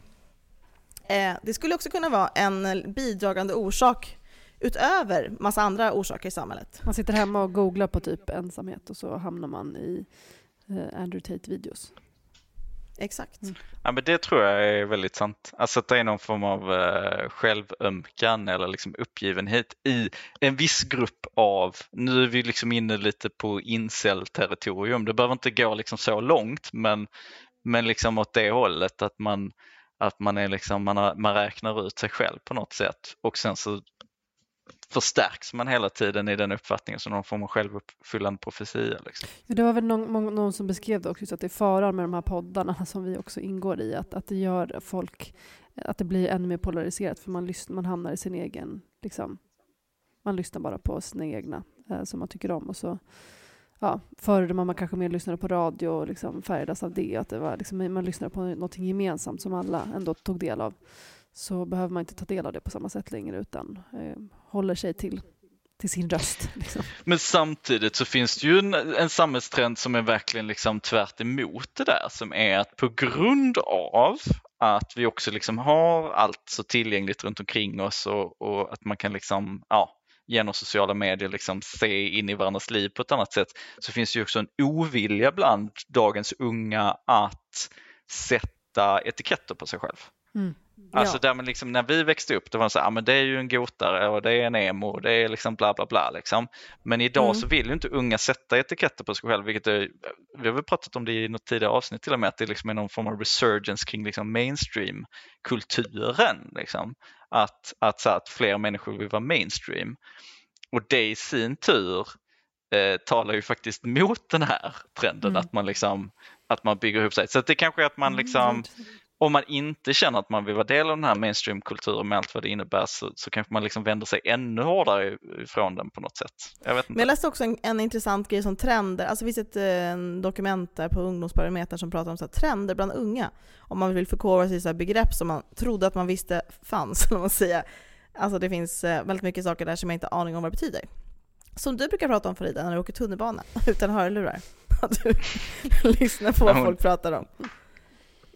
Eh, det skulle också kunna vara en bidragande orsak utöver massa andra orsaker i samhället. Man sitter hemma och googlar på typ ensamhet och så hamnar man i eh, Andrew Tate-videos. Exakt. Mm. Ja, men det tror jag är väldigt sant. Alltså att det är någon form av eh, självömkan eller liksom uppgivenhet i en viss grupp av, nu är vi liksom inne lite på incel-territorium, det behöver inte gå liksom så långt men, men liksom åt det hållet att man, att man, är liksom, man, har, man räknar ut sig själv på något sätt och sen så förstärks man hela tiden i den uppfattningen som någon form av självuppfyllande profetia. Liksom. Ja, Det var väl någon, någon som beskrev det också, just att det är faran med de här poddarna som vi också ingår i, att, att det gör folk, att det blir ännu mer polariserat för man, lyssnar, man hamnar i sin egen, liksom, man lyssnar bara på sina egna eh, som man tycker om och så Ja, förr man, man kanske mer lyssnade på radio och liksom färgades av det, att det var liksom, man lyssnade på någonting gemensamt som alla ändå tog del av. Så behöver man inte ta del av det på samma sätt längre utan eh, håller sig till, till sin röst. Liksom. Men samtidigt så finns det ju en, en samhällstrend som är verkligen liksom tvärt emot det där som är att på grund av att vi också liksom har allt så tillgängligt runt omkring oss och, och att man kan liksom, ja, genom sociala medier liksom se in i varandras liv på ett annat sätt så finns det ju också en ovilja bland dagens unga att sätta etiketter på sig själv. Mm. Alltså Ja. där man liksom, när vi växte upp, det var så här, ah, men det är ju en gotare och det är en emo, det är liksom bla bla bla liksom. Men idag Mm. så vill ju inte unga sätta etiketter på sig själv, vilket är, vi har väl pratat om det i något tidigare avsnitt till och med, att det liksom är någon form av resurgence kring liksom mainstream-kulturen. Liksom. Att, att, så här, att fler människor vill vara mainstream. Och det i sin tur eh, talar ju faktiskt mot den här trenden Mm. att man liksom att man bygger ihop sig. Så det kanske är att man liksom om man inte känner att man vill vara del av den här mainstreamkulturen med allt vad det innebär så, så kanske man liksom vänder sig ännu hårdare ifrån den på något sätt. Jag vet Men inte. jag läste också en, en intressant grej som trender, alltså det finns ett eh, dokument där på Ungdomsbarometern som pratar om så här, trender bland unga. Om man vill förkovra sig i så här begrepp som man trodde att man visste fanns, eller man säger. Alltså det finns eh, väldigt mycket saker där som jag inte har aning om vad det betyder. Som du brukar prata om Farida när du åker tunnelbana utan hörlurar. Att du lyssnar på vad folk pratar om.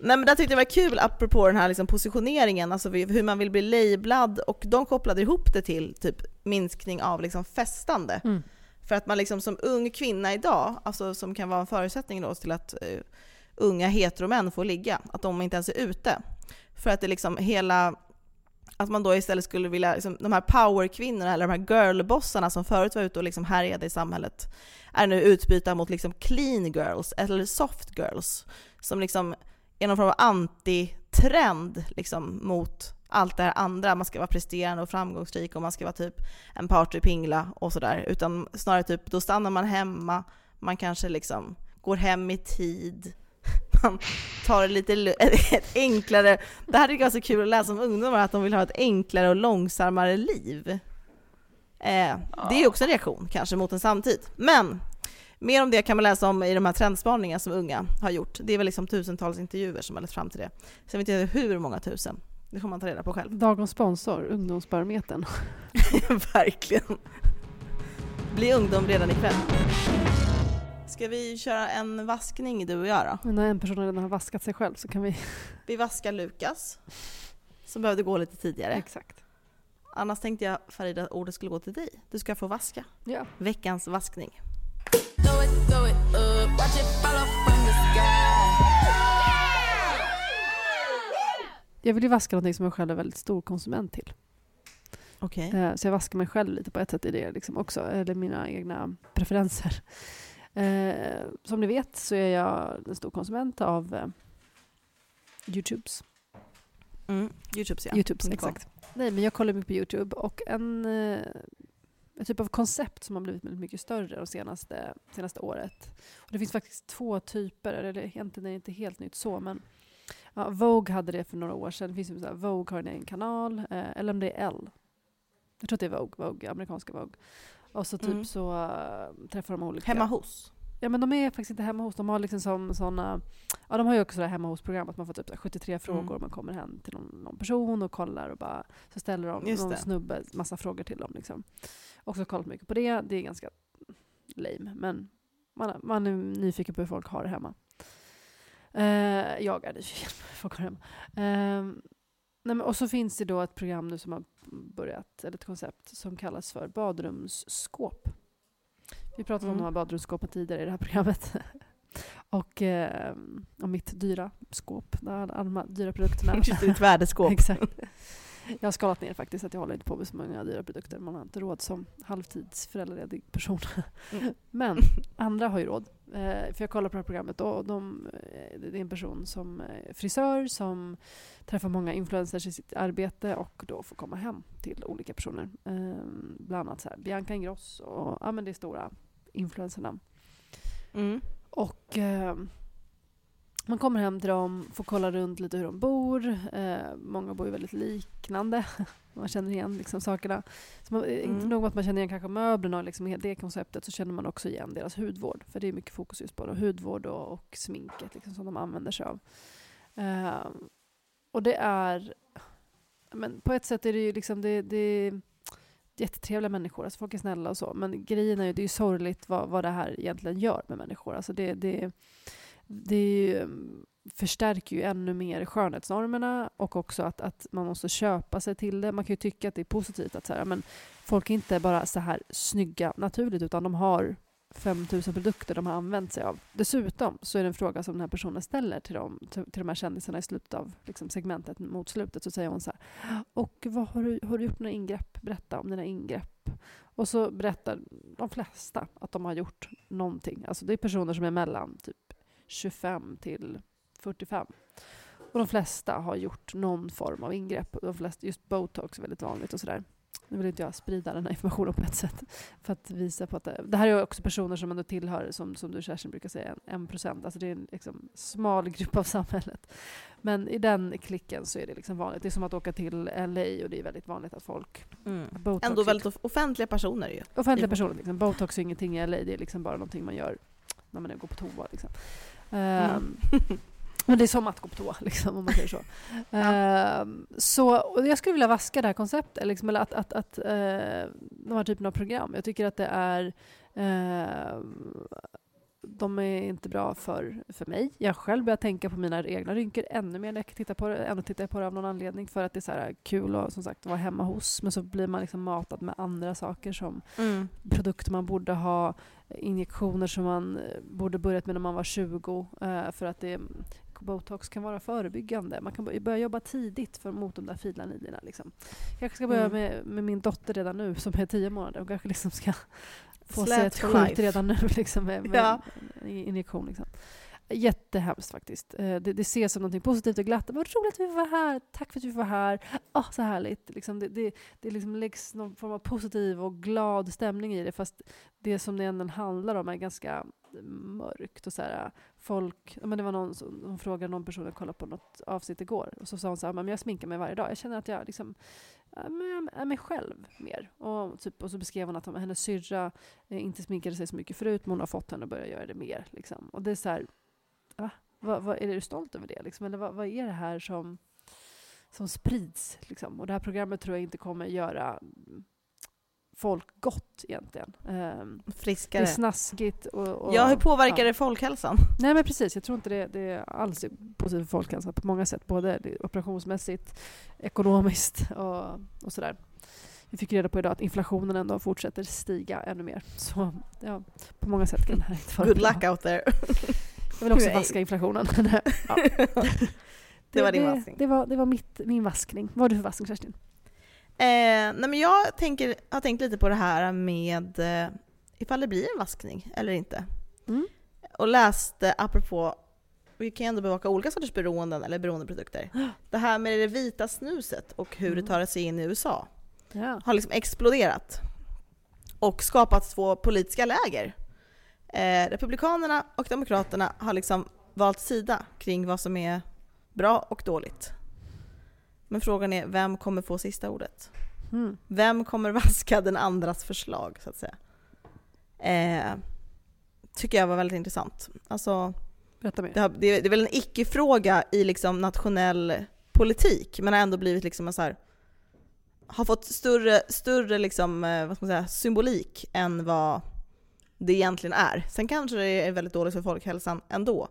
Nej men det tyckte jag var kul apropå den här liksom positioneringen, alltså hur man vill bli lablad och de kopplade ihop det till typ minskning av liksom festande. Mm. För att man liksom som ung kvinna idag, alltså som kan vara en förutsättning då till att eh, unga heteromän får ligga, att de inte ens är ute. För att det liksom hela, att man då istället skulle vilja, liksom, de här powerkvinnorna eller de här girlbossarna som förut var ute och liksom härjade i samhället, är nu utbytta mot liksom clean girls eller soft girls. Som liksom är någon form av antitrend liksom mot allt det här andra. Man ska vara presterande och framgångsrik och man ska vara typ en partypingla och sådär. Utan snarare typ, då stannar man hemma, man kanske liksom går hem i tid, man tar det lite ett enklare, det här är så kul att läsa om ungdomar, att de vill ha ett enklare och långsammare liv. Eh, det är också en reaktion kanske mot en samtid. Men mer om det kan man läsa om i de här trendspaningarna som unga har gjort. Det är väl liksom tusentals intervjuer som har lett fram till det. Sen vet jag inte hur många tusen. Det får man ta reda på själv. Dagens sponsor, Ungdomsbarometern. Verkligen. Bli ungdom redan ikväll. Ska vi köra en vaskning du och jag då? När en person redan har vaskat sig själv så kan vi... Vi vaskar Lukas, som behövde gå lite tidigare. Exakt. Annars tänkte jag Farida att ordet skulle gå till dig. Du ska få vaska. Ja. Veckans vaskning. It, throw it up, watch it fall off from the sky. Jag vill ju vaska någonting som jag själv är väldigt stor konsument till. Okej. Eh, Så jag vaskar mig själv lite på ett sätt i det liksom också, eller mina egna preferenser. Eh, Som ni vet så är jag en stor konsument av eh, Youtubes. Mm. Youtubes ja. Youtubes, exakt. Nej, men jag kollar mycket på Youtube och en, en typ av koncept som har blivit väldigt mycket större de senaste, senaste året. Och det finns faktiskt två typer, eller egentligen är det inte helt nytt så, men ja, Vogue hade det för några år sedan. Det finns ju så här, Vogue har en egen kanal, eh, eller om det är L. Jag tror att det är Vogue, Vogue amerikanska Vogue. Och så typ Mm. så eh, träffar de olika... Hemma hos. Ja men de är faktiskt inte hemma hos. De har liksom som såna, ja de har ju också här hemma hos-program att man får typ så här 73 frågor Mm. och man kommer hem till någon, någon person och kollar och bara så ställer de Just någon det. snubbe massa frågor till dem. Liksom. Också kollat mycket på det. Det är ganska lame men man, man är nyfiken på hur folk har det hemma. Eh, jag är nyfiken på hur folk har det hemma. Eh, nej, men, och så finns det då ett program nu som har börjat, eller ett koncept som kallas för badrumsskåp. Vi pratade om Mm. de här badrumsskåpen tidigare i det här programmet. och eh, om mitt dyra skåp, alla de här dyra produkterna. Just ditt värdeskåp. Exakt. Jag har skalat ner faktiskt, att jag håller inte på med så många dyra produkter. Man har inte råd som halvtids föräldraledig person. Mm. Men andra har ju råd. Eh, för jag kollar på det här programmet och de, eh, det är en person som är frisör som träffar många influencers i sitt arbete och då får komma hem till olika personer. Eh, bland annat så här Bianca Ingrosso och ja, men det är stora influencernamn. Mm. Och eh, man kommer hem till dem, får kolla runt lite hur de bor. Eh, många bor ju väldigt liknande. man känner igen liksom sakerna. Så man, Inte Mm. nog med att man känner igen kanske möblerna och liksom det konceptet så känner man också igen deras hudvård. För det är mycket fokus just på det. hudvård och, och sminket liksom, som de använder sig av. Eh, och det är... Men på ett sätt är det ju liksom... Det, det, jättetrevliga människor, alltså folk är snälla och så. Men grejen är ju, det är ju sorgligt vad, vad det här egentligen gör med människor. Alltså det, det, det ju, mm, förstärker ju ännu mer skönhetsnormerna och också att, att man måste köpa sig till det. Man kan ju tycka att det är positivt att så här, men folk är inte bara så här snygga naturligt utan de har 5000 produkter de har använt sig av. Dessutom så är det en fråga som den här personen ställer till, dem, till, till de här kändisarna i slutet av liksom, segmentet mot slutet. Så säger hon så här, och vad har, du, har du gjort några ingrepp? Berätta om dina ingrepp. Och så berättar de flesta att de har gjort någonting. Alltså det är personer som är mellan typ 25 till 45. Och de flesta har gjort någon form av ingrepp. De flesta, just botox är väldigt vanligt och sådär. Nu vill inte jag sprida den här informationen på ett sätt. För att visa på att det, det här är också personer som ändå tillhör, som, som du Kerstin brukar säga, en, en procent. Alltså det är en liksom smal grupp av samhället. Men i den klicken så är det liksom vanligt. Det är som att åka till LA och det är väldigt vanligt att folk Mm. botox Ändå väldigt off- offentliga personer ju. Offentliga Jo. personer. Liksom. Botox är ingenting i LA, det är liksom bara någonting man gör när man går på toa. Liksom. Mm. Ehm, men det är som att gå på toa, liksom, om man säger så. Ehm, så jag skulle vilja vaska det här konceptet, liksom, eller att, att, att eh, de här typen av program. Jag tycker att det är ehm, de är inte bra för, för mig. Jag själv börjar tänka på mina egna rynkor ännu mer när jag tittar på det. Ändå tittar jag på det av någon anledning för att det är så här kul att som sagt vara hemma hos. Men så blir man liksom matad med andra saker som Mm. produkter man borde ha, injektioner som man eh, borde börjat med när man var 20 eh, för att det, botox kan vara förebyggande. Man kan bör- börja jobba tidigt för, mot de där fina linjerna. Liksom. Jag kanske ska börja Mm. med, med min dotter redan nu som är 10 månader. Hon kanske liksom ska få sig ett skjut redan nu liksom, med, Ja. injektion. Liksom. Jättehemskt faktiskt. Eh, Det, det ses som något positivt och glatt. Vad roligt att vi var här. Tack för att vi var här. Åh, så härligt. Liksom det det, det liksom läggs någon form av positiv och glad stämning i det. Fast det som det ändå handlar om är ganska mörkt. Och så här, folk, men det var någon som hon frågade någon person, jag kollade på något avsnitt igår. Och så sa hon så här, men jag sminkar mig varje dag. Jag känner att jag liksom, med mig själv mer. Och, typ, och så beskrev hon att hennes syrra eh, inte sminkade sig så mycket förut, men hon har fått henne att börja göra det mer. Liksom. Och det är så här, va? va, va är du stolt över det? Liksom? Eller vad, vad är det här som, som sprids? Liksom? Och det här programmet tror jag inte kommer göra folk gott egentligen. Ehm, det Friskare. är snaskigt. Och, och, Ja, hur påverkar ja. det folkhälsan? Nej men precis, jag tror inte det, det alls är positivt för folkhälsan på många sätt. Både det- operationsmässigt, ekonomiskt och, och sådär. Vi fick reda på idag att inflationen ändå fortsätter stiga ännu mer. Så ja, på många sätt kan det här inte vara Good bra. luck out there. Jag vill också vaska inflationen. ja. Det var din det, vaskning. Det var, det var mitt, min vaskning. Vad har du för vaskning Kerstin? Eh, nej men jag tänker, har tänkt lite på det här med eh, ifall det blir en vaskning eller inte. Mm. Och läste apropå, vi kan ju ändå bevaka olika sorters beroenden eller beroendeprodukter. Det här med det vita snuset och hur det Mm. tar sig in i USA Ja. har liksom exploderat och skapat två politiska läger. Eh, Republikanerna och Demokraterna har liksom valt sida kring vad som är bra och dåligt. Men frågan är, vem kommer få sista ordet? Mm. Vem kommer vaska den andras förslag, så att säga? Eh, tycker jag var väldigt intressant. Alltså, Berätta mer. det, har, det, det är väl en icke-fråga i liksom nationell politik, men har ändå blivit liksom en så här, har fått större, större liksom, eh, vad ska man säga, symbolik än vad det egentligen är. Sen kanske det är väldigt dåligt för folkhälsan ändå.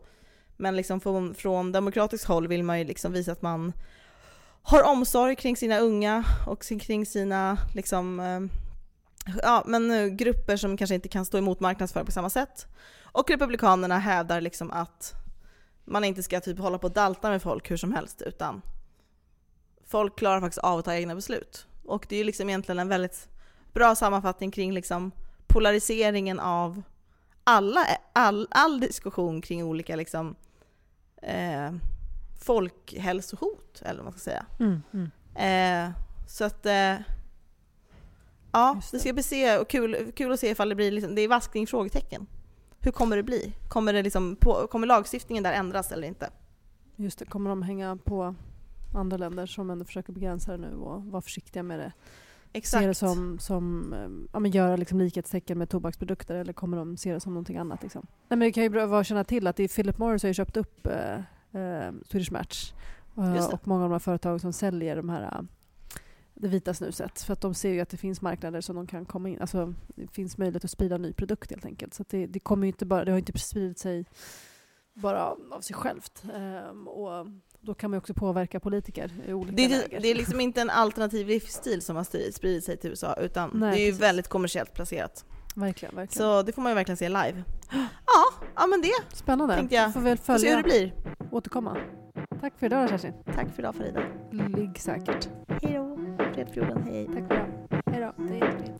Men liksom från, från demokratiskt håll vill man ju liksom visa att man har omsorg kring sina unga och kring sina liksom, eh, ja, men eh, grupper som kanske inte kan stå emot marknadsföring på samma sätt. Och Republikanerna hävdar liksom att man inte ska typ hålla på och dalta med folk hur som helst utan folk klarar faktiskt av att ta egna beslut. Och det är ju liksom egentligen en väldigt bra sammanfattning kring liksom polariseringen av alla, all, all diskussion kring olika liksom, eh, folkhälsohot, eller vad man ska säga. Mm, mm. Eh, så att... Eh, ja, Just det ska bli se, och kul, kul att se ifall det blir liksom, det är vaskning frågetecken. Hur kommer det bli? Kommer, det liksom på, kommer lagstiftningen där ändras eller inte? Just det, kommer de hänga på andra länder som ändå försöker begränsa det nu och vara försiktiga med det? Se det som, som eh, ja, men göra liksom likhetstecken med tobaksprodukter eller kommer de se det som någonting annat? Liksom? Nej, men det kan ju vara att känna till att Philip Morris har ju köpt upp eh, eh, Swedish Match och många av de här företagen som säljer de här eh, det vita snuset för att de ser ju att det finns marknader som de kan komma in, alltså det finns möjlighet att sprida ny produkt helt enkelt. Så det, det kommer ju inte bara, det har inte spridit sig bara av sig självt. Ehm, och då kan man ju också påverka politiker i olika Det är, läger. det är liksom inte en alternativ livsstil som har spridit sig till USA utan Nej, det är ju precis. väldigt kommersiellt placerat. Verkligen, verkligen. Så det får man ju verkligen se live. Ja, ja men det. Spännande. tänkte jag. Får väl Får se hur följa det blir. återkomma. Tack för idag Kerstin. Tack för idag Farida. Ligg säkert. Hej då. Fredfjorden, hej. Tack för idag. Hej då. Det är.